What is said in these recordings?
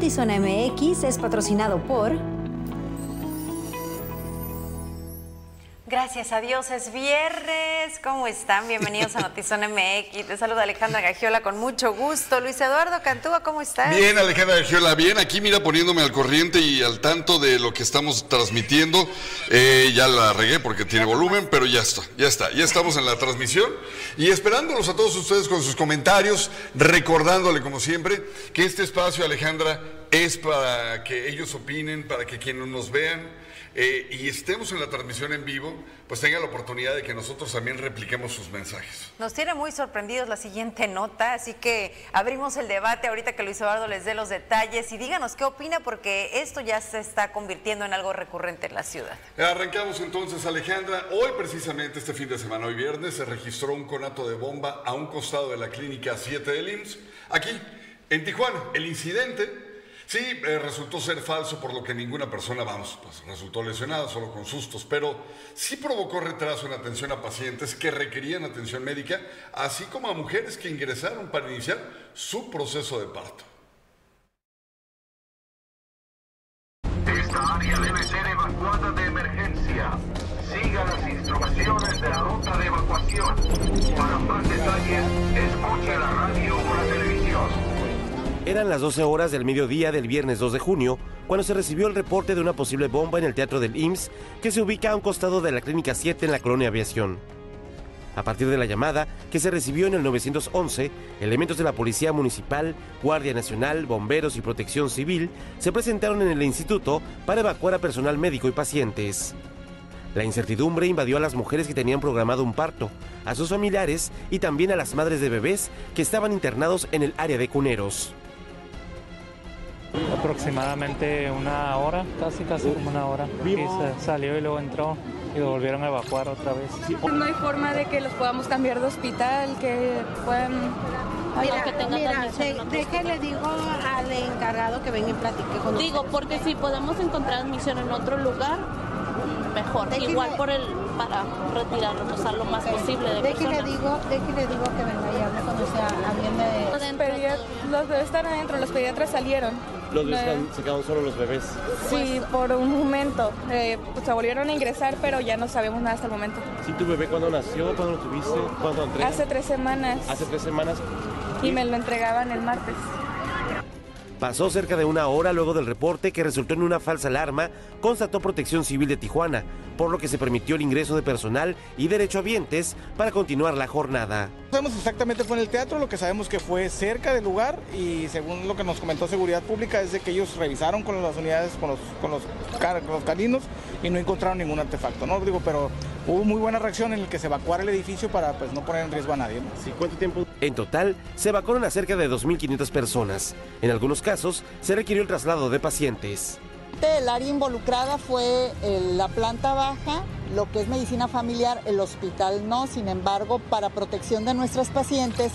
Notizona MX es patrocinado por... Gracias a Dios, es viernes. ¿Cómo están? Bienvenidos a Notizón MX. Te saluda Alejandra Gagiola con mucho gusto. Luis Eduardo Cantúa, ¿cómo estás? Bien, Alejandra Gagiola, bien. Aquí, mira, poniéndome al corriente y al tanto de lo que estamos transmitiendo. Eh, ya la regué porque tiene volumen, pero ya está, ya está. Ya estamos en la transmisión y esperándolos a todos ustedes con sus comentarios, recordándole, como siempre, que este espacio, Alejandra, es para que ellos opinen, para que quienes nos vean eh, y estemos en la transmisión en vivo, pues tenga la oportunidad de que nosotros también repliquemos sus mensajes. Nos tiene muy sorprendidos la siguiente nota, así que abrimos el debate ahorita que Luis Eduardo les dé los detalles y díganos qué opina porque esto ya se está convirtiendo en algo recurrente en la ciudad. Arrancamos entonces, Alejandra. Hoy precisamente, este fin de semana, hoy viernes, se registró un conato de bomba a un costado de la clínica 7 de IMSS, aquí en Tijuana. El incidente Sí, eh, resultó ser falso, por lo que ninguna persona, vamos, pues, resultó lesionada, solo con sustos, pero sí provocó retraso en atención a pacientes que requerían atención médica, así como a mujeres que ingresaron para iniciar su proceso de parto. Esta área debe ser evacuada de emergencia. Siga las instrucciones de la ruta de evacuación. Para más detalles, escuche la radio. Eran las 12 horas del mediodía del viernes 2 de junio cuando se recibió el reporte de una posible bomba en el teatro del IMSS que se ubica a un costado de la Clínica 7 en la colonia Aviación. A partir de la llamada que se recibió en el 911, elementos de la Policía Municipal, Guardia Nacional, Bomberos y Protección Civil se presentaron en el instituto para evacuar a personal médico y pacientes. La incertidumbre invadió a las mujeres que tenían programado un parto, a sus familiares y también a las madres de bebés que estaban internados en el área de cuneros. Aproximadamente una hora, casi casi como una hora. Y se salió y luego entró y lo volvieron a evacuar otra vez. No hay forma de que los podamos cambiar de hospital, que puedan... Mira, que mira digo al encargado que venga y platique con Digo, porque si podemos encontrar admisión en otro lugar, mejor. Igual por el para retirarnos a lo más posible de déjele digo, déjele digo que venga y hable cuando sea alguien de... Los bebés están adentro, los pediatras salieron. Los bebés se quedaron solo los bebés. Sí, por un momento. Eh, pues se volvieron a ingresar, pero ya no sabemos nada hasta el momento. ¿Sí tu bebé cuándo nació? ¿Cuándo lo tuviste? ¿Cuándo Hace tres semanas. Hace tres semanas. Y me lo entregaban el martes. Pasó cerca de una hora luego del reporte que resultó en una falsa alarma, constató Protección Civil de Tijuana, por lo que se permitió el ingreso de personal y derechohabientes para continuar la jornada. No sabemos exactamente fue en el teatro, lo que sabemos que fue cerca del lugar y según lo que nos comentó Seguridad Pública es de que ellos revisaron con las unidades, con los, con los, los caninos y no encontraron ningún artefacto, ¿no? Digo, pero hubo muy buena reacción en el que se evacuara el edificio para pues, no poner en riesgo a nadie. ¿Sí? ¿Cuánto tiempo? En total, se evacuaron a cerca de 2.500 personas. En algunos casos, se requirió el traslado de pacientes. El área involucrada fue eh, la planta baja, lo que es medicina familiar, el hospital no. Sin embargo, para protección de nuestros pacientes,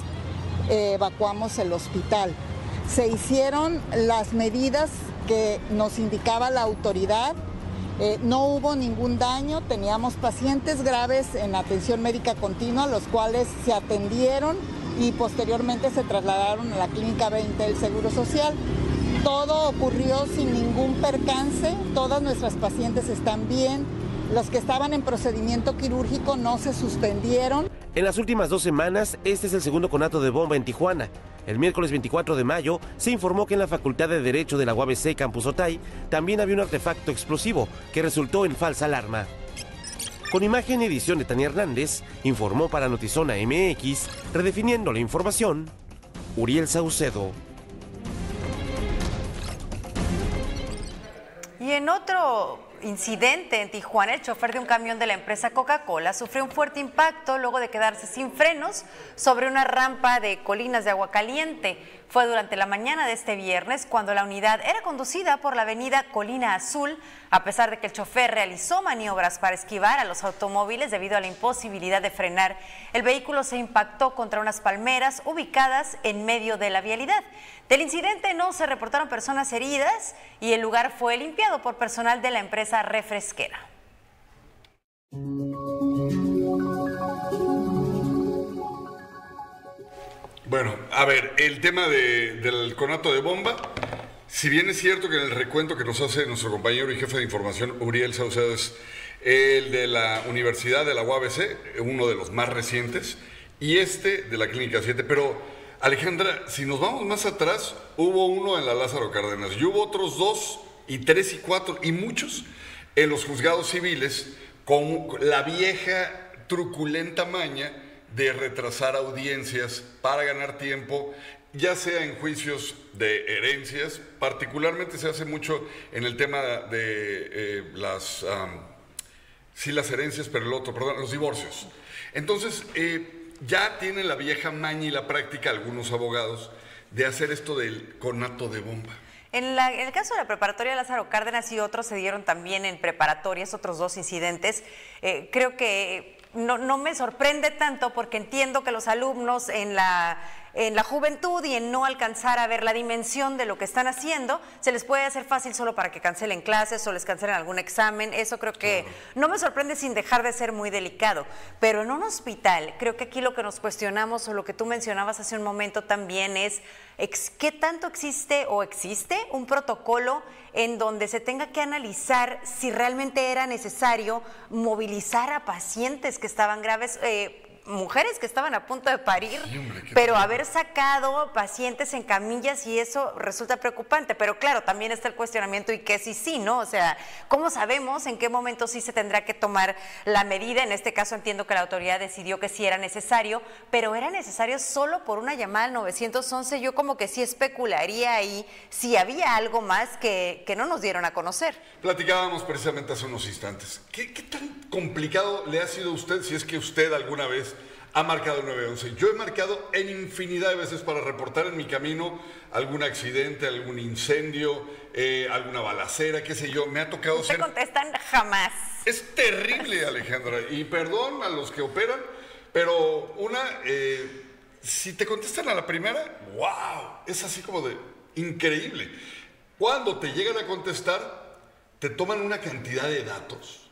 eh, evacuamos el hospital. Se hicieron las medidas que nos indicaba la autoridad. Eh, no hubo ningún daño, teníamos pacientes graves en atención médica continua, los cuales se atendieron y posteriormente se trasladaron a la Clínica 20 del Seguro Social. Todo ocurrió sin ningún percance, todas nuestras pacientes están bien, los que estaban en procedimiento quirúrgico no se suspendieron. En las últimas dos semanas, este es el segundo conato de bomba en Tijuana. El miércoles 24 de mayo se informó que en la Facultad de Derecho de la UABC Campus Otay también había un artefacto explosivo que resultó en falsa alarma. Con imagen y edición de Tania Hernández, informó para Notizona MX, redefiniendo la información, Uriel Saucedo. Y en otro incidente en Tijuana, el chofer de un camión de la empresa Coca-Cola sufrió un fuerte impacto luego de quedarse sin frenos sobre una rampa de colinas de agua caliente. Fue durante la mañana de este viernes cuando la unidad era conducida por la avenida Colina Azul, a pesar de que el chofer realizó maniobras para esquivar a los automóviles debido a la imposibilidad de frenar. El vehículo se impactó contra unas palmeras ubicadas en medio de la vialidad. Del incidente no se reportaron personas heridas y el lugar fue limpiado por personal de la empresa refresquera. Bueno, a ver, el tema del conato de bomba Si bien es cierto que en el recuento que nos hace nuestro compañero y jefe de información, Uriel Saucedo, es el de la Universidad de la UABC, uno de los más recientes, y este de la Clínica 7, pero Alejandra, si nos vamos más atrás, hubo uno en la Lázaro Cárdenas y hubo otros dos y tres y cuatro y muchos en los juzgados civiles con la vieja truculenta maña de retrasar audiencias para ganar tiempo, ya sea en juicios de herencias, particularmente se hace mucho en el tema de eh, las, sí las herencias, pero el otro, perdón, los divorcios. Entonces, eh, ya tienen la vieja maña y la práctica algunos abogados de hacer esto del conato de bomba. En, el caso de la preparatoria Lázaro Cárdenas y otros se dieron también en preparatorias otros dos incidentes. Eh, creo que no, no me sorprende tanto porque entiendo que los alumnos en la en la juventud y en no alcanzar a ver la dimensión de lo que están haciendo, se les puede hacer fácil solo para que cancelen clases o les cancelen algún examen. Eso creo que no me sorprende sin dejar de ser muy delicado. Pero en un hospital, creo que aquí lo que nos cuestionamos o lo que tú mencionabas hace un momento también es qué tanto existe o existe un protocolo en donde se tenga que analizar si realmente era necesario movilizar a pacientes que estaban graves. Eh, mujeres que estaban a punto de parir, pero haber sacado pacientes en camillas y eso resulta preocupante. Pero claro, también está el cuestionamiento y que sí, sí, ¿no? O sea, ¿cómo sabemos en qué momento sí se tendrá que tomar la medida? En este caso entiendo que la autoridad decidió que sí era necesario, pero era necesario solo por una llamada al 911. Yo como que sí especularía ahí si había algo más que, que no nos dieron a conocer. Platicábamos precisamente hace unos instantes. ¿Qué, ¿Qué tan complicado le ha sido a usted si es que usted alguna vez ha marcado el 911. Yo he marcado en infinidad de veces para reportar en mi camino algún accidente, algún incendio, eh, alguna balacera, qué sé yo. Me ha tocado no ser... te contestan jamás. Es terrible, Alejandra. Y perdón a los que operan, pero una, eh, si te contestan a la primera, wow, es así como de increíble. Cuando te llegan a contestar, te toman una cantidad de datos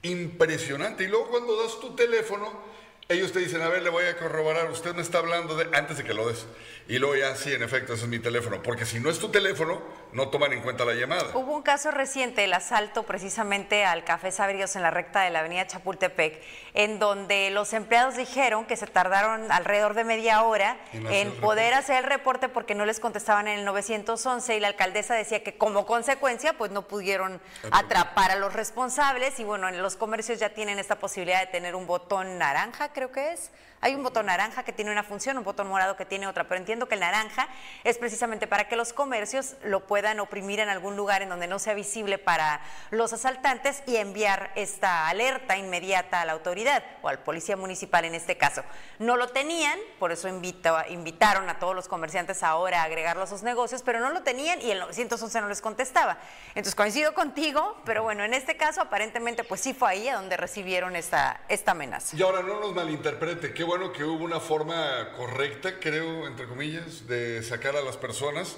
impresionante. Y luego cuando das tu teléfono, ellos te dicen, a ver, le voy a corroborar, usted me está hablando de, antes de que lo des. Y luego ya, sí, en efecto, ese es mi teléfono. Porque si no es tu teléfono, no toman en cuenta la llamada. Hubo un caso reciente, el asalto precisamente al Café Sabrios en la recta de la avenida Chapultepec, en donde los empleados dijeron que se tardaron alrededor de media hora en, poder hacer el reporte porque no les contestaban en el 911 y la alcaldesa decía que como consecuencia pues no pudieron atrapar a los responsables y bueno, en los comercios ya tienen esta posibilidad de tener un botón naranja, creo que es. Hay un botón naranja que tiene una función, un botón morado que tiene otra, pero entiendo que el naranja es precisamente para que los comercios lo puedan oprimir en algún lugar en donde no sea visible para los asaltantes y enviar esta alerta inmediata a la autoridad o al policía municipal en este caso. No lo tenían, por eso invitaron a todos los comerciantes ahora a agregarlo a sus negocios, pero no lo tenían y el 911 no les contestaba. Entonces coincido contigo, pero bueno, en este caso aparentemente pues sí fue ahí a donde recibieron esta, esta amenaza. Y ahora no nos malinterprete, bueno que hubo una forma correcta, creo, entre comillas, de sacar a las personas.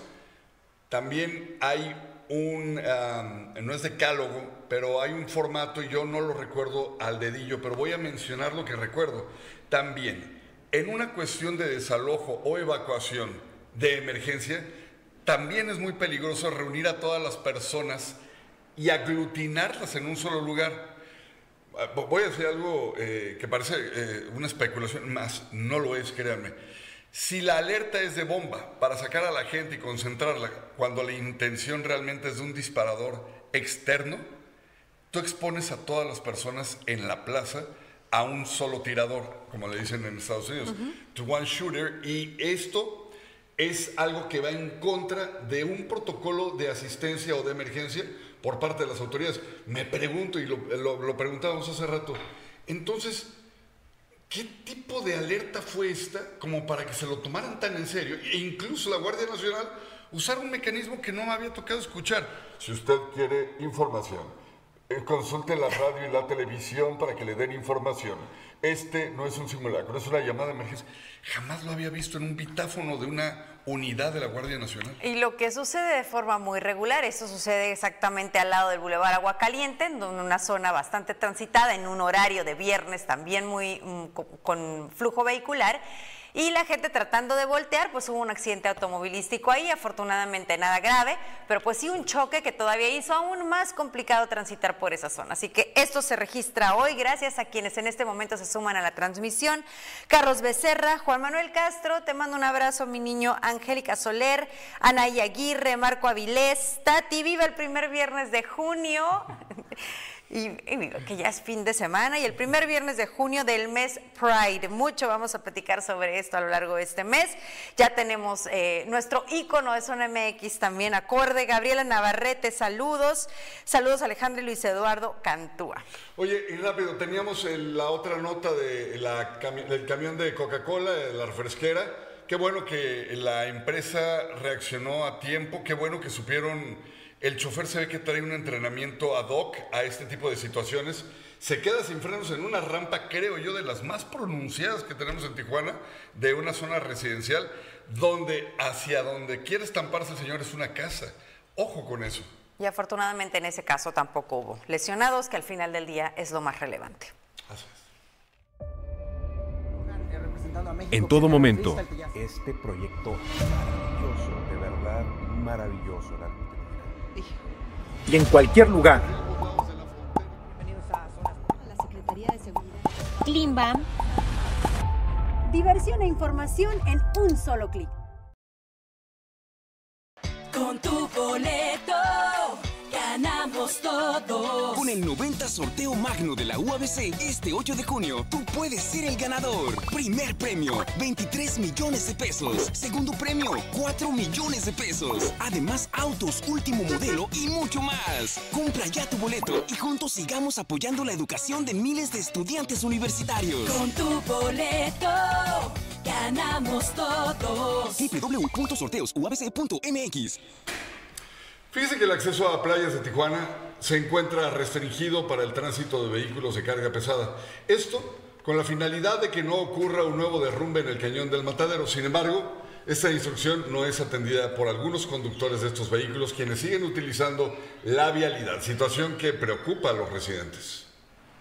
También hay un, no es decálogo, pero hay un formato y yo no lo recuerdo al dedillo, pero voy a mencionar lo que recuerdo. También, en una cuestión de desalojo o evacuación de emergencia, también es muy peligroso reunir a todas las personas y aglutinarlas en un solo lugar. Ah, voy a decir algo eh, que parece eh, una especulación, más no lo es, créanme. Si la alerta es de bomba para sacar a la gente y concentrarla, cuando la intención realmente es de un disparador externo, tú expones a todas las personas en la plaza a un solo tirador, como le dicen en Estados Unidos, to one shooter, y esto es algo que va en contra de un protocolo de asistencia o de emergencia por parte de las autoridades. Me pregunto, y lo, preguntábamos hace rato, entonces, ¿qué tipo de alerta fue esta como para que se lo tomaran tan en serio? E incluso la Guardia Nacional usar un mecanismo que no me había tocado escuchar. Si usted quiere información, consulte la radio y la televisión para que le den información. Este no es un simulacro, es una llamada de emergencia. Jamás lo había visto en un bitáfono de una unidad de la Guardia Nacional. Y lo que sucede de forma muy regular, eso sucede exactamente al lado del Boulevard Aguacaliente, en una zona bastante transitada, en un horario de viernes también muy mm, con flujo vehicular. Y la gente tratando de voltear, pues hubo un accidente automovilístico ahí, afortunadamente nada grave, pero pues sí un choque que todavía hizo aún más complicado transitar por esa zona. Así que esto se registra hoy gracias a quienes en este momento se suman a la transmisión. Carlos Becerra, Juan Manuel Castro, te mando un abrazo, mi niño Angélica Soler, Anaí Aguirre, Marco Avilés, Tati, viva el primer viernes de junio. Y, que ya es fin de semana y el primer viernes de junio del mes Pride. Mucho vamos a platicar sobre esto a lo largo de este mes. Ya tenemos eh, nuestro ícono de Zona MX también acorde. Gabriela Navarrete, saludos. Saludos Alejandro y Luis Eduardo Cantúa. Oye, y rápido, teníamos la otra nota de del camión de Coca-Cola, la refresquera. Qué bueno que la empresa reaccionó a tiempo, qué bueno que supieron el chofer se ve que trae un entrenamiento ad hoc a este tipo de situaciones. Se queda sin frenos en una rampa, creo yo, de las más pronunciadas que tenemos en Tijuana, de una zona residencial, donde hacia donde quiere estamparse el señor es una casa. Ojo con eso. Y afortunadamente en ese caso tampoco hubo lesionados, que al final del día es lo más relevante. Así es. En todo momento. Este proyecto maravilloso, de verdad maravilloso y en cualquier lugar. La Secretaría de Seguridad. Diversión e información en un solo clic. Con tu boleto ganamos todos. Con el 90 sorteo magno de la UABC este 8 de junio, tú puedes ser el ganador. Primer premio, 23 millones de pesos. Segundo premio, 4 millones de pesos. Además, autos último modelo y mucho más. Compra ya tu boleto y juntos sigamos apoyando la educación de miles de estudiantes universitarios. Con tu boleto ganamos todos. www.sorteosuabc.mx Fíjese que el acceso a playas de Tijuana se encuentra restringido para el tránsito de vehículos de carga pesada. Esto con la finalidad de que no ocurra un nuevo derrumbe en el cañón del matadero. Sin embargo, esta instrucción no es atendida por algunos conductores de estos vehículos quienes siguen utilizando la vialidad, situación que preocupa a los residentes.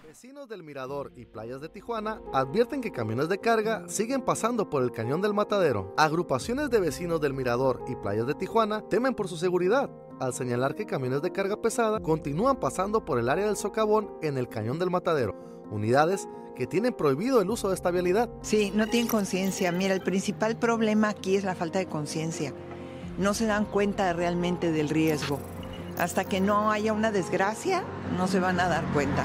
Vecinos del Mirador y playas de Tijuana advierten que camiones de carga siguen pasando por el cañón del matadero. Agrupaciones de vecinos del Mirador y playas de Tijuana temen por su seguridad al señalar que camiones de carga pesada continúan pasando por el área del socavón en el cañón del matadero. Unidades que tienen prohibido el uso de esta vialidad. Sí, no tienen conciencia. Mira, el principal problema aquí es la falta de conciencia. No se dan cuenta realmente del riesgo. Hasta que no haya una desgracia, no se van a dar cuenta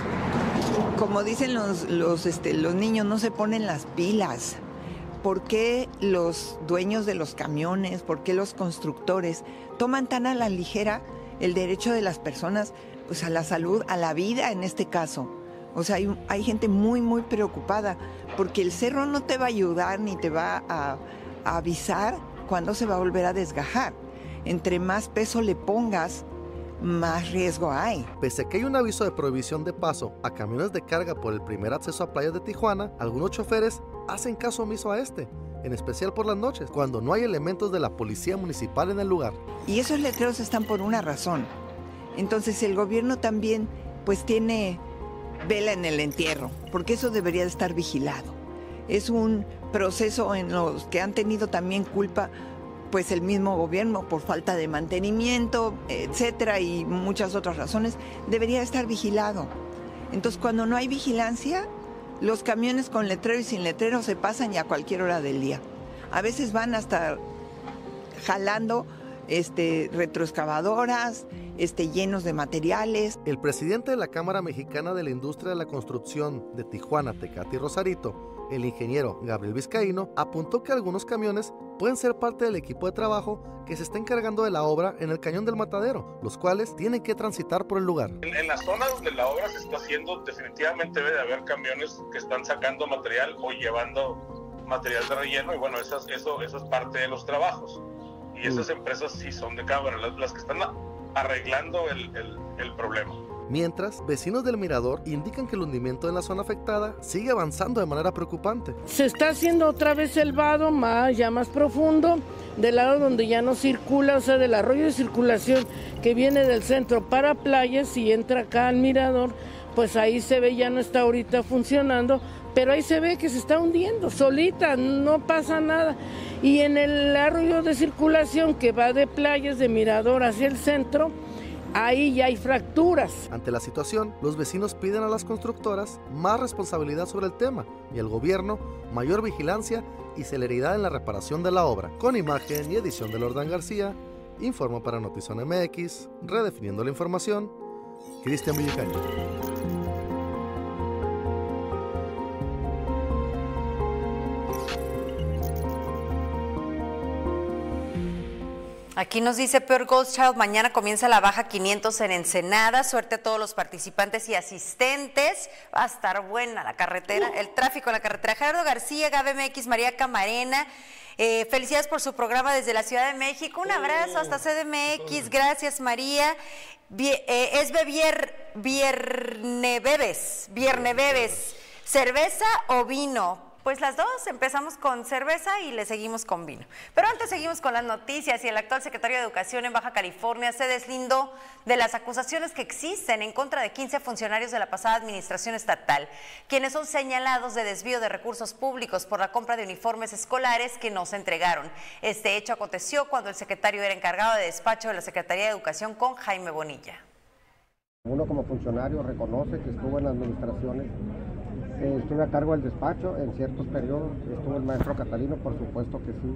como dicen los, los, este, los niños, no se ponen las pilas. ¿Por qué los dueños de los camiones, por qué los constructores toman tan a la ligera el derecho de las personas pues, a la salud, a la vida en este caso? O sea, hay, gente muy, muy preocupada porque el cerro no te va a ayudar ni te va a, a avisar cuándo se va a volver a desgajar. Entre más peso le pongas, más riesgo hay. Pese a que hay un aviso de prohibición de paso a camiones de carga por el primer acceso a playas de Tijuana, algunos choferes hacen caso omiso a este, en especial por las noches, cuando no hay elementos de la policía municipal en el lugar. Y esos letreros están por una razón. Entonces el gobierno también pues tiene vela en el entierro, porque eso debería de estar vigilado. Es un proceso en los que han tenido también culpa pues el mismo gobierno por falta de mantenimiento, etcétera, y muchas otras razones, debería estar vigilado. Entonces, cuando no hay vigilancia, los camiones con letrero y sin letrero se pasan ya a cualquier hora del día. A veces van hasta jalando este, retroexcavadoras, este, llenos de materiales. El presidente de la Cámara Mexicana de la Industria de la Construcción de Tijuana, Tecate y Rosarito, el ingeniero Gabriel Vizcaíno apuntó que algunos camiones pueden ser parte del equipo de trabajo que se está encargando de la obra en el cañón del matadero, los cuales tienen que transitar por el lugar. En, la zona donde la obra se está haciendo, definitivamente debe de haber camiones que están sacando material o llevando material de relleno y bueno, eso, eso es parte de los trabajos. Y esas mm. empresas sí son de cámara, las, que están arreglando el problema. Mientras, vecinos del mirador indican que el hundimiento en la zona afectada sigue avanzando de manera preocupante. Se está haciendo otra vez el vado más, ya más profundo, del lado donde ya no circula, o sea, del arroyo de circulación que viene del centro para playas y entra acá al mirador, pues ahí se ve ya no está ahorita funcionando pero ahí se ve que se está hundiendo solita, no pasa nada. Y en el arroyo de circulación que va de playas de Mirador hacia el centro, ahí ya hay fracturas. Ante la situación, los vecinos piden a las constructoras más responsabilidad sobre el tema y al gobierno mayor vigilancia y celeridad en la reparación de la obra. Con imagen y edición de Lordán García, informo para Notizón MX, redefiniendo la información, Cristian Villacaño. Aquí nos dice Peor Goldchild, mañana comienza la baja 500 en Ensenada. Suerte a todos los participantes y asistentes. Va a estar buena la carretera, el tráfico en la carretera. Gerardo García, GBMX, María Camarena. Eh, felicidades por su programa desde la Ciudad de México. Un abrazo hasta CDMX. Gracias, María. Eh, es bebier, viernebebes, viernebebes. ¿Cerveza o vino? Pues las dos, empezamos con cerveza y le seguimos con vino. Pero antes seguimos con las noticias y el actual secretario de Educación en Baja California se deslindó de las acusaciones que existen en contra de 15 funcionarios de la pasada administración estatal, quienes son señalados de desvío de recursos públicos por la compra de uniformes escolares que no se entregaron. Este hecho aconteció cuando el secretario era encargado de despacho de la Secretaría de Educación con Jaime Bonilla. Uno como funcionario reconoce que estuvo en administraciones eh, estuve a cargo del despacho en ciertos periodos, estuvo el maestro Catalino, por supuesto que sí.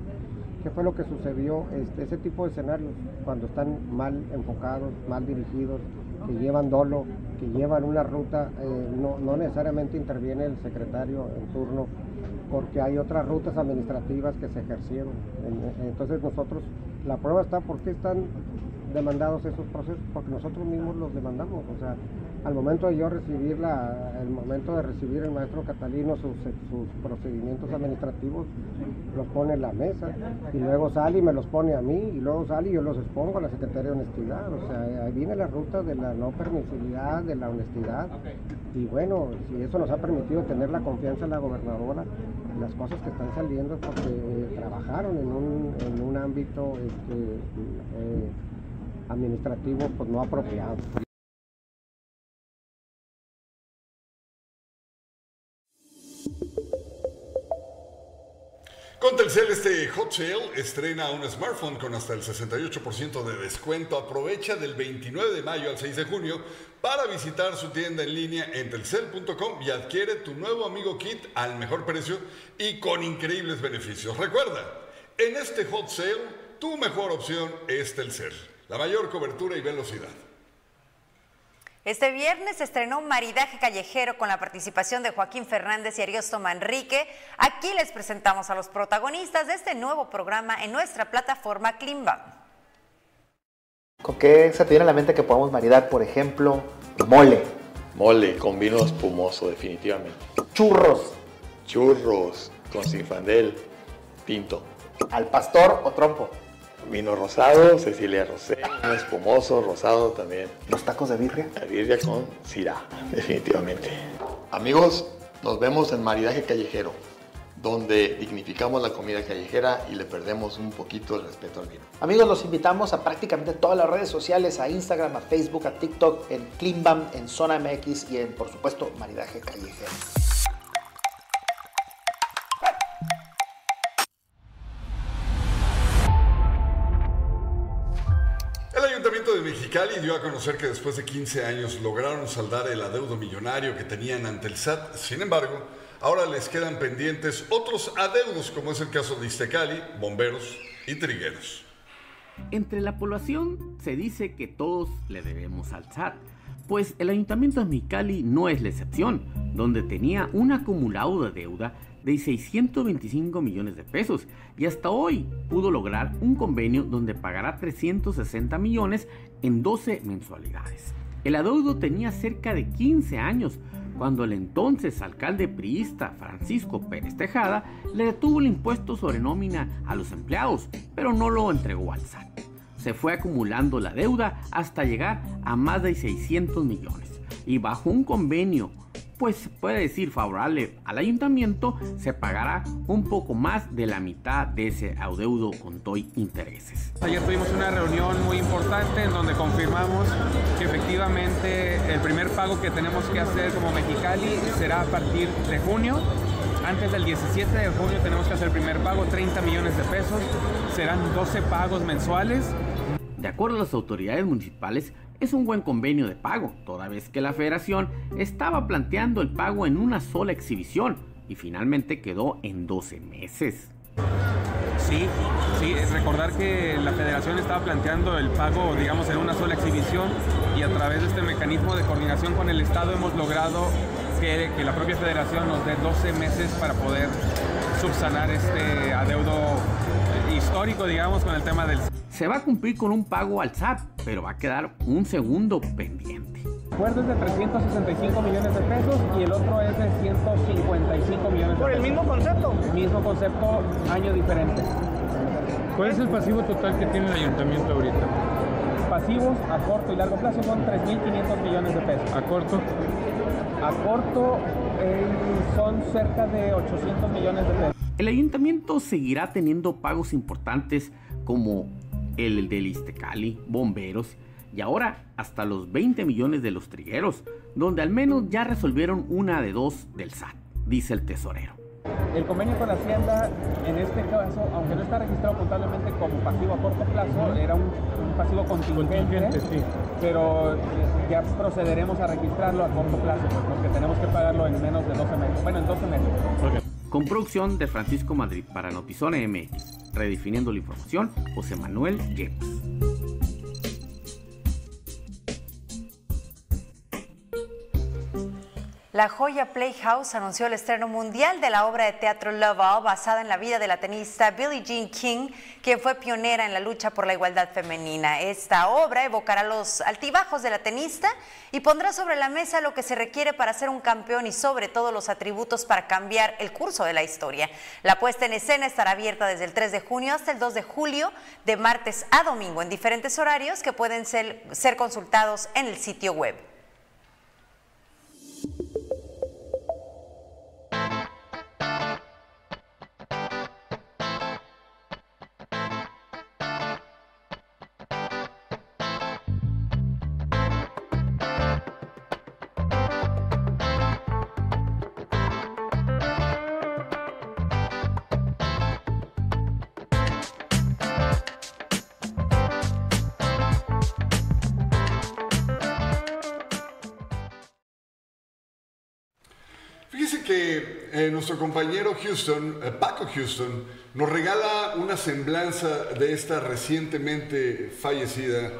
¿Qué fue lo que sucedió? Este, ese tipo de escenarios, cuando están mal enfocados, mal dirigidos, que llevan dolo, que llevan una ruta, eh, no, no, necesariamente interviene el secretario en turno, porque hay otras rutas administrativas que se ejercieron. Entonces nosotros, la prueba está, ¿por qué están demandados esos procesos? Porque nosotros mismos los demandamos. O sea, al momento de yo recibir la, el momento de recibir el maestro Catalino sus, procedimientos administrativos, los pone en la mesa y luego sale y me los pone a mí y luego sale y yo los expongo a la Secretaría de Honestidad. O sea, ahí viene la ruta de la no permisibilidad, de la honestidad. Y bueno, si eso nos ha permitido tener la confianza en la gobernadora, las cosas que están saliendo es porque trabajaron en un, en un ámbito este, eh, administrativo pues no apropiado. Con Telcel este Hot Sale estrena un smartphone con hasta el 68% de descuento. Aprovecha del 29 de mayo al 6 de junio para visitar su tienda en línea en telcel.com y adquiere tu nuevo amigo kit al mejor precio y con increíbles beneficios. Recuerda, en este Hot Sale tu mejor opción es Telcel, la mayor cobertura y velocidad. Este viernes se estrenó Maridaje Callejero con la participación de Joaquín Fernández y Ariosto Manrique. Aquí les presentamos a los protagonistas de este nuevo programa en nuestra plataforma Climbam. ¿Con qué se te viene a la mente que podamos maridar, por ejemplo, mole? Mole con vino espumoso, definitivamente. Churros. Churros con sinfandel, pinto. ¿Al pastor o trompo? Vino rosado, Cecilia Rosé, espumoso, rosado también. ¿Los tacos de birria? La birria con sirá, definitivamente. Amigos, nos vemos en Maridaje Callejero, donde dignificamos la comida callejera y le perdemos un poquito el respeto al vino. Amigos, los invitamos a prácticamente todas las redes sociales, a Instagram, a Facebook, a TikTok, en Climbam, en Zona MX y en, por supuesto, Maridaje Callejero. De Mexicali dio a conocer que después de 15 años lograron saldar el adeudo millonario que tenían ante el SAT. Sin embargo, ahora les quedan pendientes otros adeudos, como es el caso de Iztecali, bomberos y trigueros. Entre la población se dice que todos le debemos al SAT, pues el ayuntamiento de Mexicali no es la excepción, donde tenía un acumulado de deuda de 625 millones de pesos y hasta hoy pudo lograr un convenio donde pagará 360 millones en 12 mensualidades. El adeudo tenía cerca de 15 años cuando el entonces alcalde priista Francisco Pérez Tejada le detuvo el impuesto sobre nómina a los empleados, pero no lo entregó al SAT. Se fue acumulando la deuda hasta llegar a más de 600 millones y bajo un convenio pues puede decir favorable al ayuntamiento, se pagará un poco más de la mitad de ese adeudo con TOY intereses. Ayer tuvimos una reunión muy importante en donde confirmamos que efectivamente el primer pago que tenemos que hacer como Mexicali será a partir de junio. Antes del 17 de junio tenemos que hacer el primer pago, 30 millones de pesos. Serán 12 pagos mensuales. De acuerdo a las autoridades municipales, es un buen convenio de pago, toda vez que la federación estaba planteando el pago en una sola exhibición y finalmente quedó en 12 meses. Sí, sí, recordar que la federación estaba planteando el pago, digamos, en una sola exhibición y a través de este mecanismo de coordinación con el Estado hemos logrado que, que la propia federación nos dé 12 meses para poder subsanar este adeudo histórico, digamos, con el tema del... Se va a cumplir con un pago al SAT, pero va a quedar un segundo pendiente. El acuerdo es de 365 millones de pesos y el otro es de 155 millones de pesos. ¿Por el mismo concepto? Mismo concepto, año diferente. ¿Cuál es el pasivo total que tiene el ayuntamiento ahorita? Pasivos a corto y largo plazo son 3.500 millones de pesos. ¿A corto? A corto eh, son cerca de 800 millones de pesos. El ayuntamiento seguirá teniendo pagos importantes como el del Istecali, bomberos y ahora hasta los 20 millones de los trigueros, donde al menos ya resolvieron una de dos del SAT, dice el tesorero. El convenio con la Hacienda, en este caso, aunque no está registrado contablemente como pasivo a corto plazo, era un, un pasivo contingente, Contingente, sí. pero eh, ya procederemos a registrarlo a corto plazo, porque tenemos que pagarlo en menos de 12 meses, bueno, en 12 meses. Con producción de Francisco Madrid para Notizona MX, redefiniendo la información, José Manuel Yepes. La joya Playhouse anunció el estreno mundial de la obra de teatro Love All, basada en la vida de la tenista Billie Jean King, quien fue pionera en la lucha por la igualdad femenina. Esta obra evocará los altibajos de la tenista y pondrá sobre la mesa lo que se requiere para ser un campeón y sobre todo los atributos para cambiar el curso de la historia. La puesta en escena estará abierta desde el 3 de junio hasta el 2 de julio, de martes a domingo, en diferentes horarios que pueden ser, ser consultados en el sitio web. Que eh, nuestro compañero Houston, eh, Paco Houston, nos regala una semblanza de esta recientemente fallecida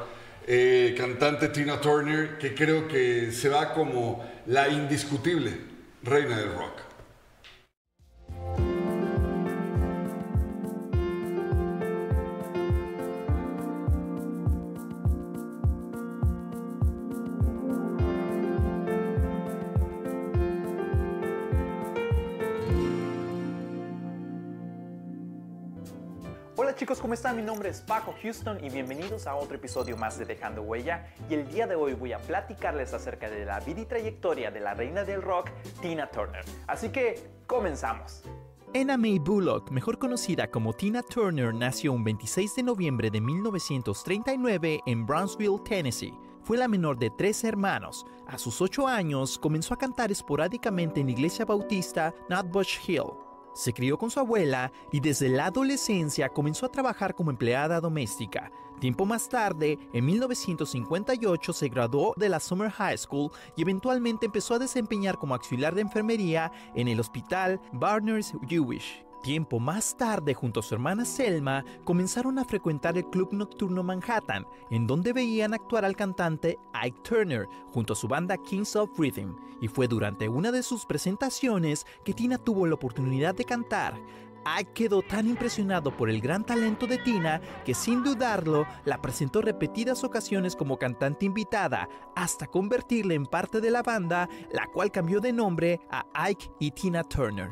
eh, cantante Tina Turner, que creo que se va como la indiscutible reina del rock. ¿Cómo están? Mi nombre es Paco Houston y bienvenidos a otro episodio más de Dejando Huella y el día de hoy voy a platicarles acerca de la vida y trayectoria de la reina del rock, Tina Turner. Así que, comenzamos. Anna Mae Bullock, mejor conocida como Tina Turner, nació un 26 de noviembre de 1939 en Brownsville, Tennessee. Fue la menor de tres hermanos. A sus ocho años comenzó a cantar esporádicamente en la iglesia bautista Nutbush Hill. Se crió con su abuela y desde la adolescencia comenzó a trabajar como empleada doméstica. Tiempo más tarde, en 1958, se graduó de la Summer High School y eventualmente empezó a desempeñar como auxiliar de enfermería en el hospital Barners Jewish. Tiempo más tarde, junto a su hermana Selma, comenzaron a frecuentar el club nocturno Manhattan, en donde veían actuar al cantante Ike Turner junto a su banda Kings of Rhythm, y fue durante una de sus presentaciones que Tina tuvo la oportunidad de cantar. Ike quedó tan impresionado por el gran talento de Tina que sin dudarlo la presentó repetidas ocasiones como cantante invitada hasta convertirla en parte de la banda, la cual cambió de nombre a Ike y Tina Turner.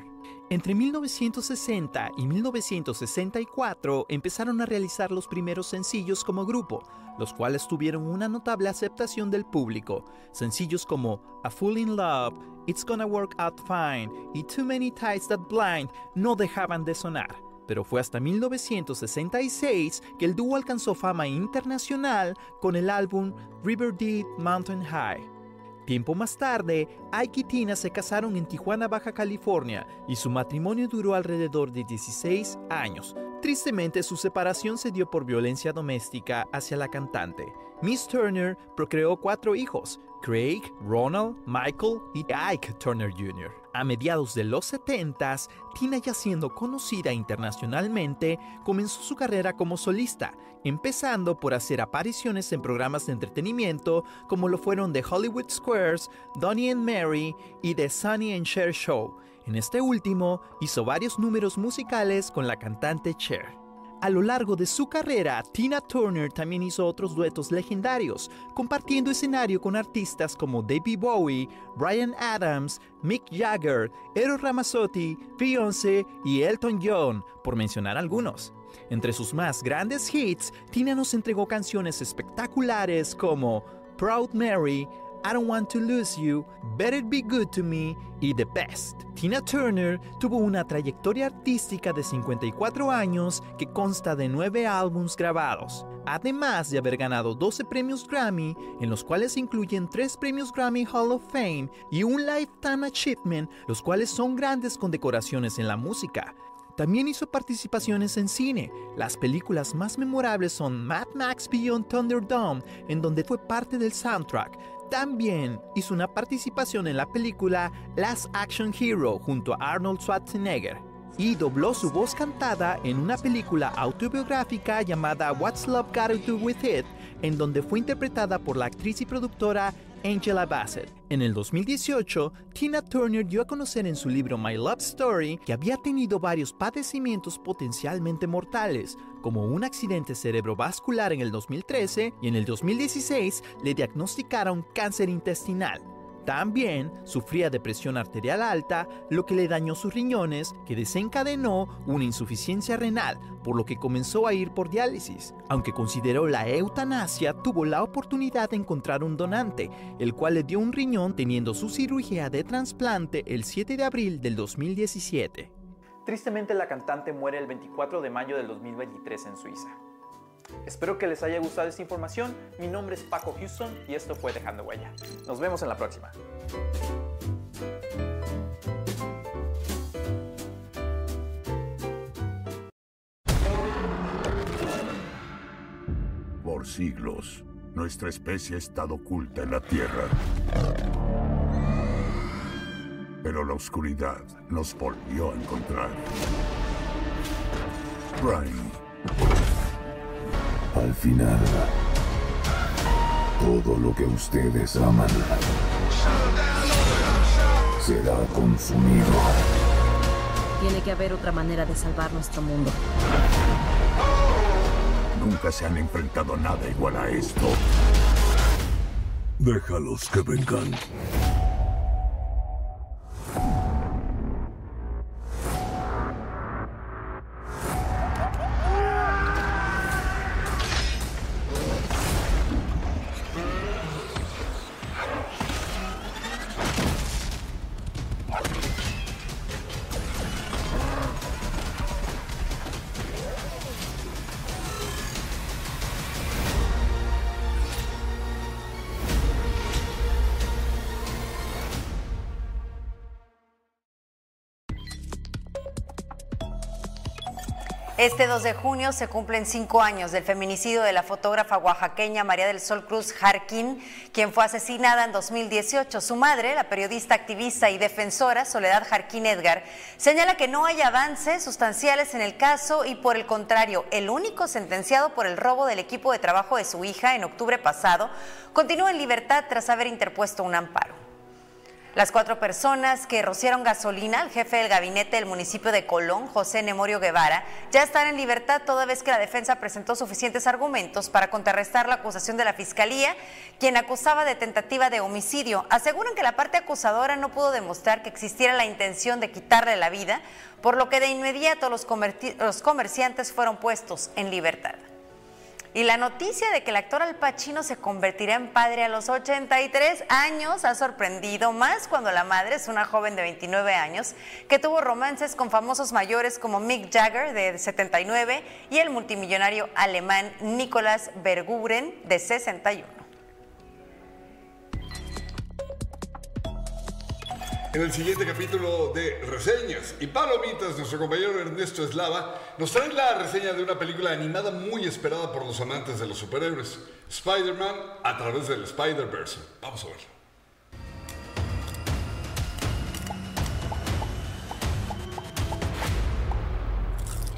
Entre 1960 y 1964 empezaron a realizar los primeros sencillos como grupo, los cuales tuvieron una notable aceptación del público. Sencillos como A Fool in Love, It's Gonna Work Out Fine y Too Many Ties That Blind no dejaban de sonar. Pero fue hasta 1966 que el dúo alcanzó fama internacional con el álbum River Deep Mountain High. Tiempo más tarde, Ike y Tina se casaron en Tijuana, Baja California, y su matrimonio duró alrededor de 16 años. Tristemente, su separación se dio por violencia doméstica hacia la cantante. Miss Turner procreó cuatro hijos, Craig, Ronald, Michael y Ike Turner Jr. A mediados de los 70, Tina ya siendo conocida internacionalmente, comenzó su carrera como solista, empezando por hacer apariciones en programas de entretenimiento como lo fueron The Hollywood Squares, Donnie and Mary y The Sunny and Cher Show. En este último hizo varios números musicales con la cantante Cher. A lo largo de su carrera, Tina Turner también hizo otros duetos legendarios, compartiendo escenario con artistas como David Bowie, Brian Adams, Mick Jagger, Eros Ramazzotti, Beyoncé y Elton John, por mencionar algunos. Entre sus más grandes hits, Tina nos entregó canciones espectaculares como Proud Mary, I Don't Want to Lose You, Better Be Good to Me y The Best. Tina Turner tuvo una trayectoria artística de 54 años que consta de 9 álbums grabados, además de haber ganado 12 premios Grammy, en los cuales incluyen 3 premios Grammy Hall of Fame y un Lifetime Achievement, los cuales son grandes condecoraciones en la música. También hizo participaciones en cine. Las películas más memorables son Mad Max Beyond Thunderdome, en donde fue parte del soundtrack, también hizo una participación en la película Last Action Hero junto a Arnold Schwarzenegger y dobló su voz cantada en una película autobiográfica llamada What's Love Got to Do With It, en donde fue interpretada por la actriz y productora Angela Bassett. En el 2018, Tina Turner dio a conocer en su libro My Love Story que había tenido varios padecimientos potencialmente mortales, como un accidente cerebrovascular en el 2013 y en el 2016 le diagnosticaron cáncer intestinal. También sufría de presión arterial alta, lo que le dañó sus riñones, que desencadenó una insuficiencia renal, por lo que comenzó a ir por diálisis. Aunque consideró la eutanasia, tuvo la oportunidad de encontrar un donante, el cual le dio un riñón teniendo su cirugía de trasplante el 7 de abril del 2017. Tristemente la cantante muere el 24 de mayo del 2023 en Suiza. Espero que les haya gustado esta información. Mi nombre es Paco Houston y esto fue Dejando Huella. Nos vemos en la próxima. Por siglos, nuestra especie ha estado oculta en la Tierra. Pero la oscuridad nos volvió a encontrar. Prime. Al final, todo lo que ustedes aman será consumido. Tiene que haber otra manera de salvar nuestro mundo. Nunca se han enfrentado nada igual a esto. Déjalos que vengan. Este 2 de junio se cumplen cinco años del feminicidio de la fotógrafa oaxaqueña María del Sol Cruz Jarquín, quien fue asesinada en 2018. Su madre, la periodista activista y defensora Soledad Jarquín Edgar, señala que no hay avances sustanciales en el caso y por el contrario, el único sentenciado por el robo del equipo de trabajo de su hija en octubre pasado continúa en libertad tras haber interpuesto un amparo. Las cuatro personas que rociaron gasolina al jefe del gabinete del municipio de Colón, José Nemorio Guevara, ya están en libertad toda vez que la defensa presentó suficientes argumentos para contrarrestar la acusación de la fiscalía, quien acusaba de tentativa de homicidio. Aseguran que la parte acusadora no pudo demostrar que existiera la intención de quitarle la vida, por lo que de inmediato los, los comerciantes fueron puestos en libertad. Y la noticia de que el actor Al Pacino se convertirá en padre a los 83 años ha sorprendido más cuando la madre es una joven de 29 años que tuvo romances con famosos mayores como Mick Jagger de 79 y el multimillonario alemán Nicolas Berguren de 61. En el siguiente capítulo de reseñas y palomitas, nuestro compañero Ernesto Eslava nos trae la reseña de una película animada muy esperada por los amantes de los superhéroes, Spider-Man a través del Spider-Verse. Vamos a verlo.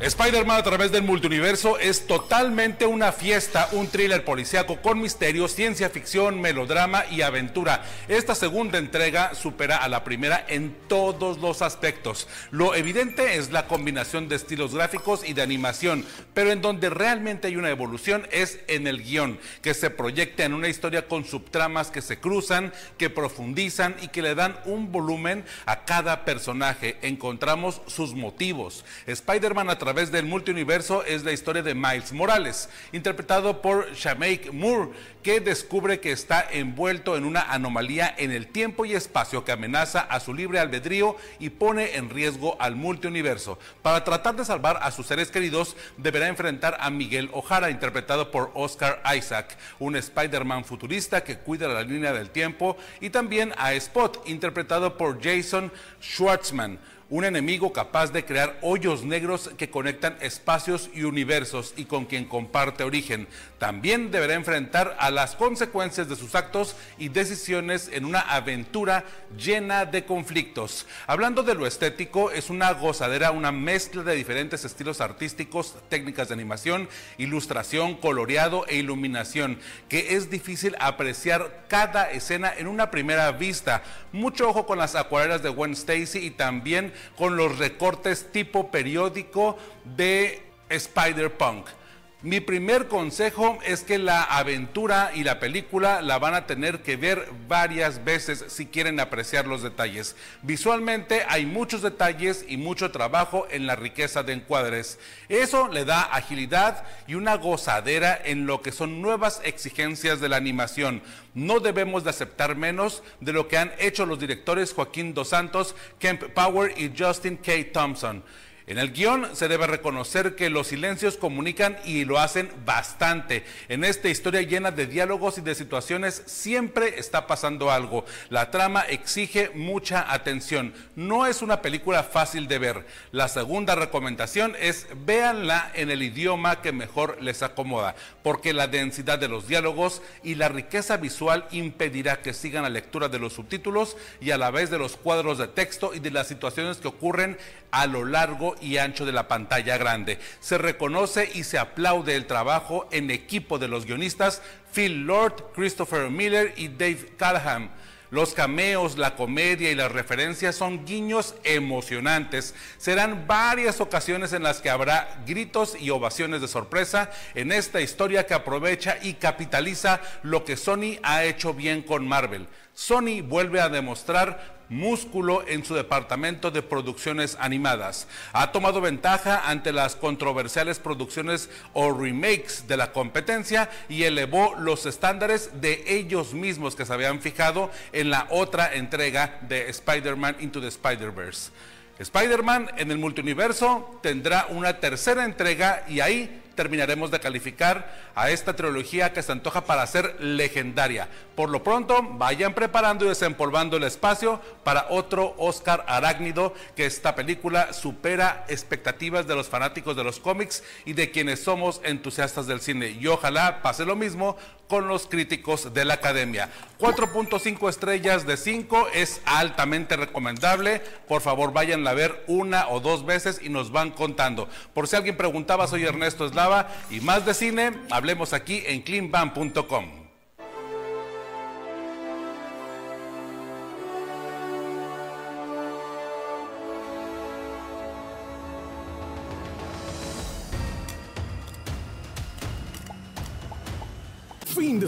Spider-Man a través del multiuniverso es totalmente una fiesta, un thriller policíaco con misterio, ciencia ficción, melodrama y aventura. Esta segunda entrega supera a la primera en todos los aspectos. Lo evidente es la combinación de estilos gráficos y de animación, pero en donde realmente hay una evolución es en el guion, que se proyecta en una historia con subtramas que se cruzan, que profundizan y que le dan un volumen a cada personaje. Encontramos sus motivos. Spider-Man a través través del multiuniverso es la historia de Miles Morales, interpretado por Shameik Moore, que descubre que está envuelto en una anomalía en el tiempo y espacio que amenaza a su libre albedrío y pone en riesgo al multiuniverso. Para tratar de salvar a sus seres queridos, deberá enfrentar a Miguel O'Hara, interpretado por Oscar Isaac, un Spider-Man futurista que cuida la línea del tiempo, y también a Spot, interpretado por Jason Schwartzman un enemigo capaz de crear hoyos negros que conectan espacios y universos y con quien comparte origen. También deberá enfrentar a las consecuencias de sus actos y decisiones en una aventura llena de conflictos. Hablando de lo estético, es una gozadera, una mezcla de diferentes estilos artísticos, técnicas de animación, ilustración, coloreado e iluminación, que es difícil apreciar cada escena en una primera vista. Mucho ojo con las acuarelas de Gwen Stacy y también con los recortes tipo periódico de Spider-Punk. Mi primer consejo es que la aventura y la película la van a tener que ver varias veces si quieren apreciar los detalles. Visualmente hay muchos detalles y mucho trabajo en la riqueza de encuadres. Eso le da agilidad y una gozadera en lo que son nuevas exigencias de la animación. No debemos de aceptar menos de lo que han hecho los directores Joaquín Dos Santos, Kemp Power y Justin K. Thompson. En el guion se debe reconocer que los silencios comunican y lo hacen bastante. En esta historia llena de diálogos y de situaciones siempre está pasando algo. La trama exige mucha atención. No es una película fácil de ver. La segunda recomendación es véanla en el idioma que mejor les acomoda, porque la densidad de los diálogos y la riqueza visual impedirá que sigan la lectura de los subtítulos y a la vez de los cuadros de texto y de las situaciones que ocurren a lo largo y ancho de la pantalla grande. Se reconoce y se aplaude el trabajo en equipo de los guionistas Phil Lord, Christopher Miller y Dave Callahan. Los cameos, la comedia y las referencias son guiños emocionantes. Serán varias ocasiones en las que habrá gritos y ovaciones de sorpresa en esta historia que aprovecha y capitaliza lo que Sony ha hecho bien con Marvel. Sony vuelve a demostrar músculo en su departamento de producciones animadas. Ha tomado ventaja ante las controversiales producciones o remakes de la competencia y elevó los estándares de ellos mismos que se habían fijado en la otra entrega de Spider-Man Into the Spider-Verse. Spider-Man en el multiuniverso tendrá una tercera entrega y ahí terminaremos de calificar a esta trilogía que se antoja para ser legendaria. Por lo pronto, vayan preparando y desempolvando el espacio para otro Oscar arácnido, que esta película supera expectativas de los fanáticos de los cómics y de quienes somos entusiastas del cine. Y ojalá pase lo mismo con los críticos de la academia. 4.5 estrellas de 5 es altamente recomendable. Por favor, vayan a ver una o dos veces y nos van contando. Por si alguien preguntaba, soy Ernesto Eslava y más de cine, hablemos aquí en cleanban.com.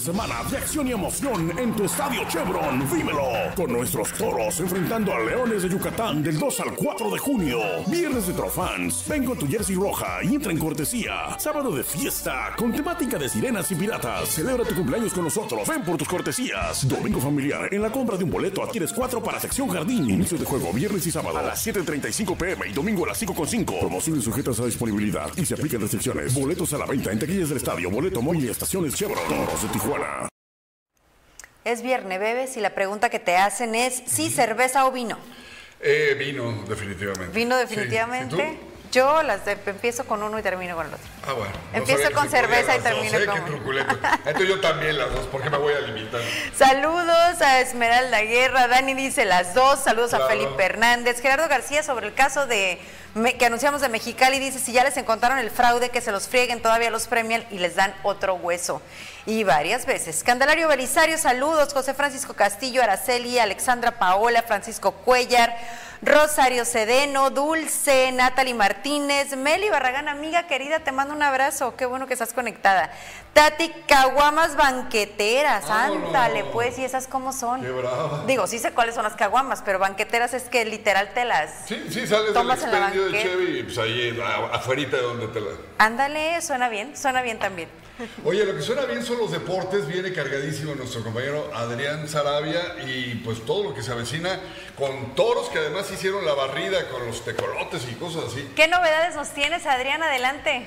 semana de acción y emoción en tu estadio Chevron. Vívelo con nuestros toros enfrentando a Leones de Yucatán del 2 al 4 de junio. Viernes de Trofans. Ven con tu jersey roja y entra en cortesía. Sábado de fiesta con temática de sirenas y piratas. Celebra tu cumpleaños con nosotros. Ven por tus cortesías. Domingo familiar. En la compra de un boleto adquieres 4 para sección jardín. Inicio de juego viernes y sábado a las 7.35 pm y domingo a las 5.5. Promociones sujetas a disponibilidad y se aplican restricciones. Boletos a la venta en taquillas del estadio. Boleto móvil y estaciones Chevron. Es viernes, bebes, y la pregunta que te hacen es si cerveza o vino. Eh, vino, definitivamente. Vino Sí. definitivamente. ¿Y tú? Yo las de- empiezo con uno y termino con el otro. Ah, bueno. no Empiezo con cerveza y las dos, termino ¿eh? con- truculento. Entonces yo también las dos, porque me voy a limitar. Saludos a Esmeralda Guerra, Dani dice las dos, saludos a. Felipe Hernández, Gerardo García sobre el caso de me- que anunciamos de Mexicali dice si ya les encontraron el fraude que se los frieguen, todavía los premian y les dan otro hueso. Y varias veces. Candelario Belisario, saludos, José Francisco Castillo, Araceli, Alexandra Paola, Francisco Cuellar, Rosario Cedeno, Dulce, Natalie Martínez, Meli Barragán, amiga querida, te mando un abrazo, qué bueno que estás conectada. Tati Caguamas Banqueteras, ándale pues, ¿y esas cómo son? Qué brava. Digo, sí sé cuáles son las caguamas, pero banqueteras es que literal te las Sí, sí, sales del tomas en la de banqueta. Chevy pues ahí a- afuerita de donde te la... Ándale, suena bien, suena bien también. Oye, lo que suena bien son los deportes, viene cargadísimo nuestro compañero Adrián Sarabia y pues todo lo que se avecina con toros que además hicieron la barrida con los tecolotes y cosas así. ¿Qué novedades nos tienes, Adrián? Adelante.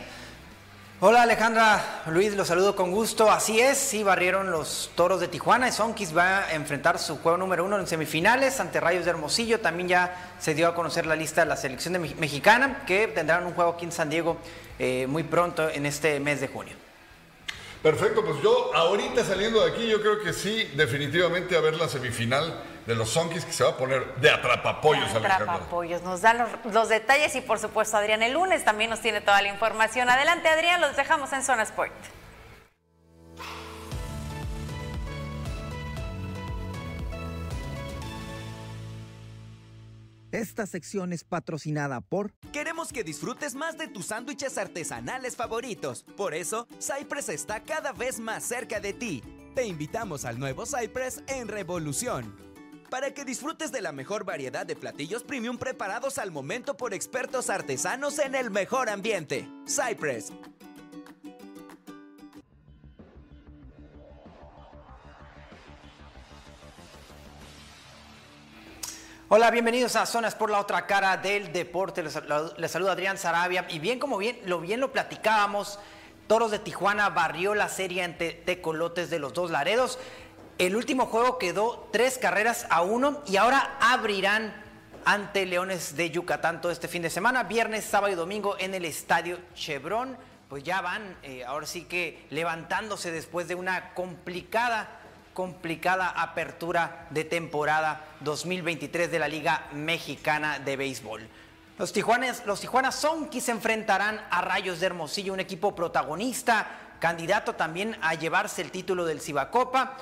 Hola Alejandra, Luis, los saludo con gusto. Así es, sí, barrieron los toros de Tijuana. Sonkis va a enfrentar su juego número uno en semifinales ante Rayos de Hermosillo. También ya se dio a conocer la lista de la selección mexicana que tendrán un juego aquí en San Diego eh, muy pronto en este mes de junio. Perfecto, pues yo ahorita saliendo de aquí yo creo que sí, definitivamente a ver la semifinal de los Sonkis que se va a poner de atrapapollos. Atrapapollos, nos dan los, los detalles y por supuesto Adrián el lunes también nos tiene toda la información. Adelante Adrián, los dejamos en Zona Sport. Esta sección es patrocinada por Queremos que disfrutes más de tus sándwiches artesanales favoritos. Por eso, Cypress está cada vez más cerca de ti. Te invitamos al nuevo Cypress en Revolución. Para que disfrutes de la mejor variedad de platillos premium preparados al momento por expertos artesanos en el mejor ambiente. Cypress. Hola, bienvenidos a Zonas por la otra cara del deporte. Les, les saluda Adrián Sarabia. Y bien, como bien lo, bien lo platicábamos, Toros de Tijuana barrió la serie ante Tecolotes de los dos Laredos. El último juego quedó tres carreras a uno y ahora abrirán ante Leones de Yucatán todo este fin de semana, viernes, sábado y domingo en el Estadio Chevron. Pues ya van, eh, ahora sí que levantándose después de una complicada complicada apertura de temporada 2023 de la Liga Mexicana de Béisbol. Los Tijuanas, los Tijuana se enfrentarán a Rayos de Hermosillo, un equipo protagonista, candidato también a llevarse el título del Cibacopa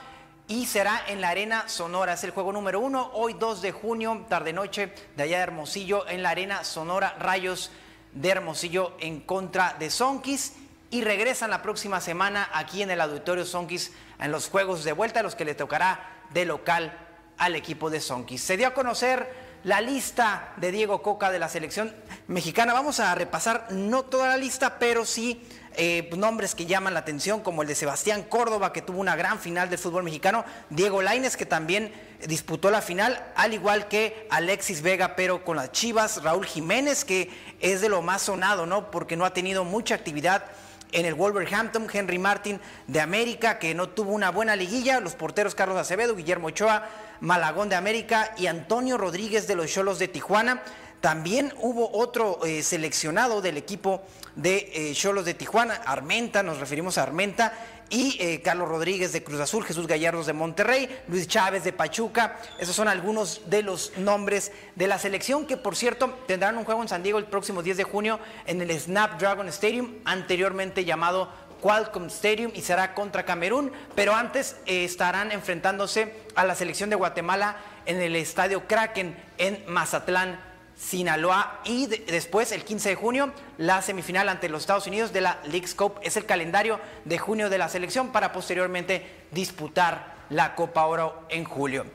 y será en la Arena Sonora. Es el juego número uno, hoy 2 de junio, tarde-noche, de allá de Hermosillo, en la Arena Sonora, Rayos de Hermosillo en contra de Sonkis y regresan la próxima semana aquí en el Auditorio Sonkis en los juegos de vuelta, los que le tocará de local al equipo de Sonkis. Se dio a conocer la lista de Diego Coca de la selección mexicana. Vamos a repasar no toda la lista, pero sí eh, nombres que llaman la atención, como el de Sebastián Córdoba, que tuvo una gran final del fútbol mexicano, Diego Laines, que también disputó la final, al igual que Alexis Vega, pero con las Chivas, Raúl Jiménez, que es de lo más sonado, ¿no? Porque no ha tenido mucha actividad en el Wolverhampton, Henry Martin de América, que no tuvo una buena liguilla, los porteros Carlos Acevedo, Guillermo Ochoa, Malagón de América y Antonio Rodríguez de los Cholos de Tijuana. También hubo otro eh, seleccionado del equipo de Cholos de Tijuana, Armenta, nos referimos a Armenta, y eh, Carlos Rodríguez de Cruz Azul, Jesús Gallardos de Monterrey, Luis Chávez de Pachuca. Esos son algunos de los nombres de la selección que, por cierto, tendrán un juego en San Diego el próximo 10 de junio en el Snapdragon Stadium, anteriormente llamado Qualcomm Stadium y será contra Camerún, pero antes eh, estarán enfrentándose a la selección de Guatemala en el Estadio Kraken en Mazatlán, Sinaloa y de- después el 15 de junio la semifinal ante los Estados Unidos de la League's Cup. Es el calendario de junio de la selección para posteriormente disputar la Copa Oro en julio.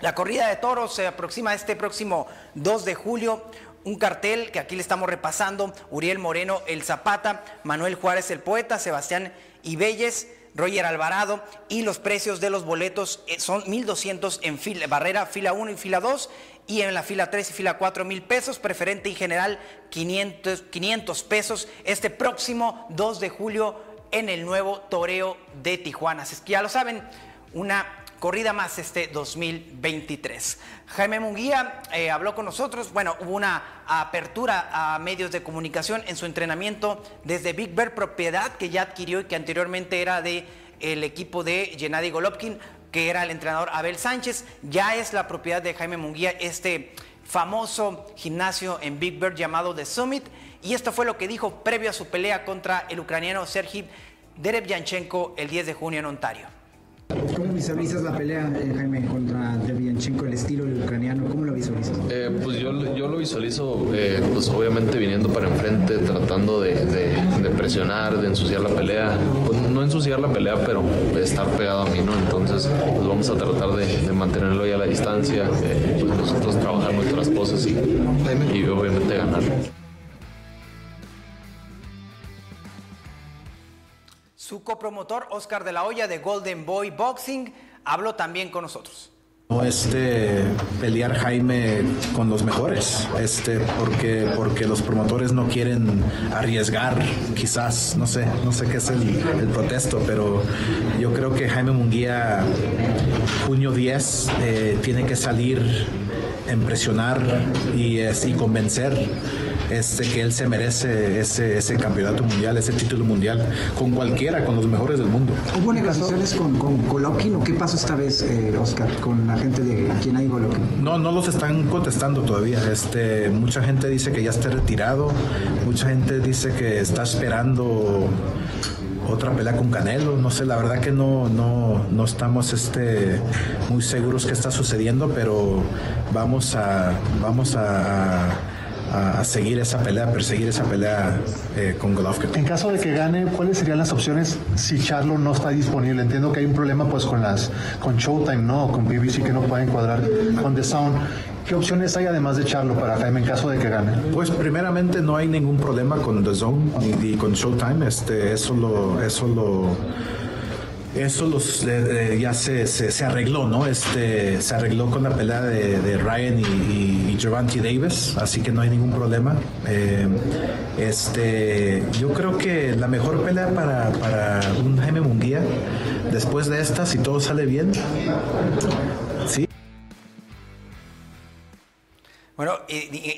La corrida de toros se aproxima este próximo 2 de julio. Un cartel que aquí le estamos repasando, Uriel Moreno el Zapata, Manuel Juárez el Poeta, Sebastián Ibelles, Roger Alvarado y los precios de los boletos eh, son 1.200 en fila, barrera fila 1 y fila 2 y en la fila 3 y fila 4 mil pesos, preferente y general 500, 500 pesos este próximo 2 de julio en el nuevo Toreo de Tijuana. Así es que ya lo saben, una corrida más este 2023. Jaime Munguía eh, habló con nosotros, bueno, hubo una apertura a medios de comunicación en su entrenamiento desde Big Bear, propiedad que ya adquirió y que anteriormente era de el equipo de Gennady Golovkin, que era el entrenador Abel Sánchez, ya es la propiedad de Jaime Munguía, este famoso gimnasio en Big Bear llamado The Summit, y esto fue lo que dijo previo a su pelea contra el ucraniano Sergei Derevianchenko el 10 de junio en Ontario. ¿Cómo visualizas la pelea, eh, Jaime, contra Devianchenko, el estilo ucraniano? ¿Cómo lo visualizas? Eh, pues yo, yo lo visualizo, eh, pues obviamente viniendo para enfrente, tratando de, de- presionar, de ensuciar la pelea. Pues no ensuciar la pelea, pero estar pegado a mí, ¿no? Entonces, pues vamos a tratar de, mantenerlo ahí a la distancia, eh, pues nosotros trabajar nuestras cosas y, y obviamente ganar. Su copromotor Oscar de la Hoya de Golden Boy Boxing habló también con nosotros. No, este, pelear Jaime con los mejores, este, porque, porque los promotores no quieren arriesgar, quizás, no sé, no sé qué es el, el protesto, pero yo creo que Jaime Munguía, junio 10, eh, tiene que salir, impresionar y, es- y convencer este, que él se merece ese, ese campeonato mundial, ese título mundial, con cualquiera, con los mejores del mundo. ¿Hubo negociaciones con, con Golovkin o qué pasó esta vez, eh, Oscar, con la gente de Gennady Golovkin? No, no los están contestando todavía. Este, mucha gente dice que ya está retirado, mucha gente dice que está esperando otra pelea con Canelo. No sé, la verdad que no, no, no estamos este, muy seguros qué está sucediendo, pero vamos a, vamos a, a- a seguir esa pelea, perseguir esa pelea eh, con Golovkin. En caso de que gane, ¿cuáles serían las opciones si Charlo no está disponible? Entiendo que hay un problema pues con las con Showtime, ¿no? Con BBC que no pueden cuadrar con The Sound. ¿Qué opciones hay además de Charlo para Jaime en caso de que gane? Pues primeramente no hay ningún problema con The Zone ni, ni con Showtime. Este, eso lo, eso lo, eso los, eh, eh, ya se, se, arregló, ¿no? Este, se arregló con la pelea de, Ryan y, y, y Gervonta Davis, así que no hay ningún problema. Eh, este, yo creo que la mejor pelea para, para un Jaime Munguía, después de esta, si todo sale bien, sí. Bueno,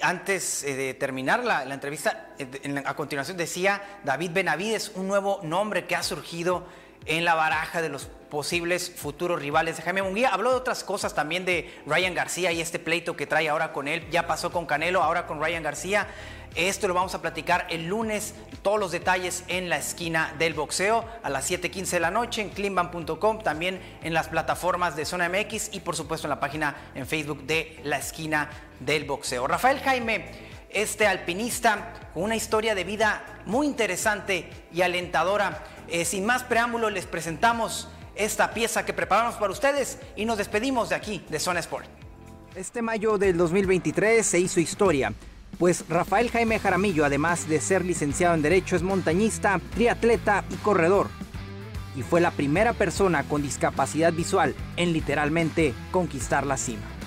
antes eh, de terminar la, la entrevista, a continuación decía David Benavides, un nuevo nombre que ha surgido en la baraja de los posibles futuros rivales de Jaime Munguía. Habló de otras cosas también de Ryan García y este pleito que trae ahora con él. Ya pasó con Canelo, ahora con Ryan García. Esto lo vamos a platicar el lunes, todos los detalles en la esquina del boxeo a las 7:15 de la noche en cleanban.com, también en las plataformas de Zona MX y por supuesto en la página en Facebook de la esquina del boxeo. Rafael Jaime, este alpinista con una historia de vida muy interesante y alentadora. Eh, sin más preámbulo, les presentamos esta pieza que preparamos para ustedes y nos despedimos de aquí, de Zona Sport. Este mayo del 2023 se hizo historia, pues Rafael Jaime Jaramillo, además de ser licenciado en Derecho, es montañista, triatleta y corredor. Y fue la primera persona con discapacidad visual en literalmente conquistar la cima.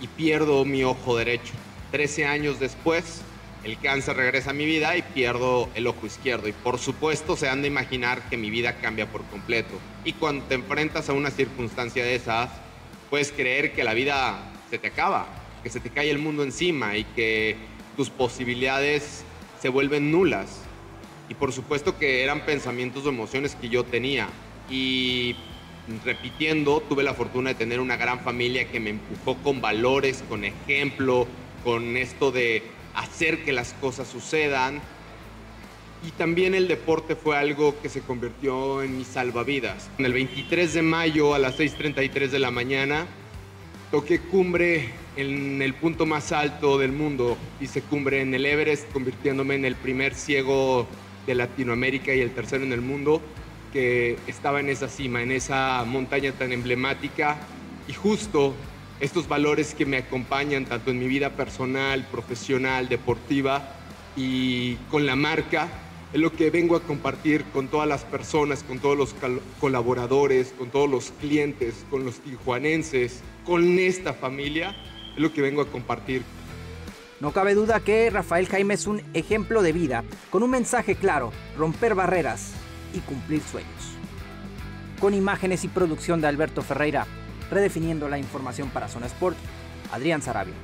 Y pierdo mi ojo derecho. 13 años después, el cáncer regresa a mi vida y pierdo el ojo izquierdo. Y por supuesto se han de imaginar que mi vida cambia por completo. Y cuando te enfrentas a una circunstancia de esas, puedes creer que la vida se te acaba, que se te cae el mundo encima y que tus posibilidades se vuelven nulas. Y por supuesto que eran pensamientos o emociones que yo tenía. Y repitiendo, tuve la fortuna de tener una gran familia que me empujó con valores, con ejemplo, con esto de hacer que las cosas sucedan. Y también el deporte fue algo que se convirtió en mi salvavidas. El 23 de mayo a las 6.33 de la mañana Toqué cumbre en el punto más alto del mundo, hice cumbre en el Everest, convirtiéndome en el primer ciego de Latinoamérica y el tercero en el mundo que estaba en esa cima, en esa montaña tan emblemática y justo estos valores que me acompañan tanto en mi vida personal, profesional, deportiva y con la marca, es lo que vengo a compartir con todas las personas, con todos los colaboradores, con todos los clientes, con los tijuanenses, con esta familia, es lo que vengo a compartir. No cabe duda que Rafael Jaime es un ejemplo de vida, con un mensaje claro, romper barreras y cumplir sueños. Con imágenes y producción de Alberto Ferreira, redefiniendo la información para Zona Sport, Adrián Sarabia.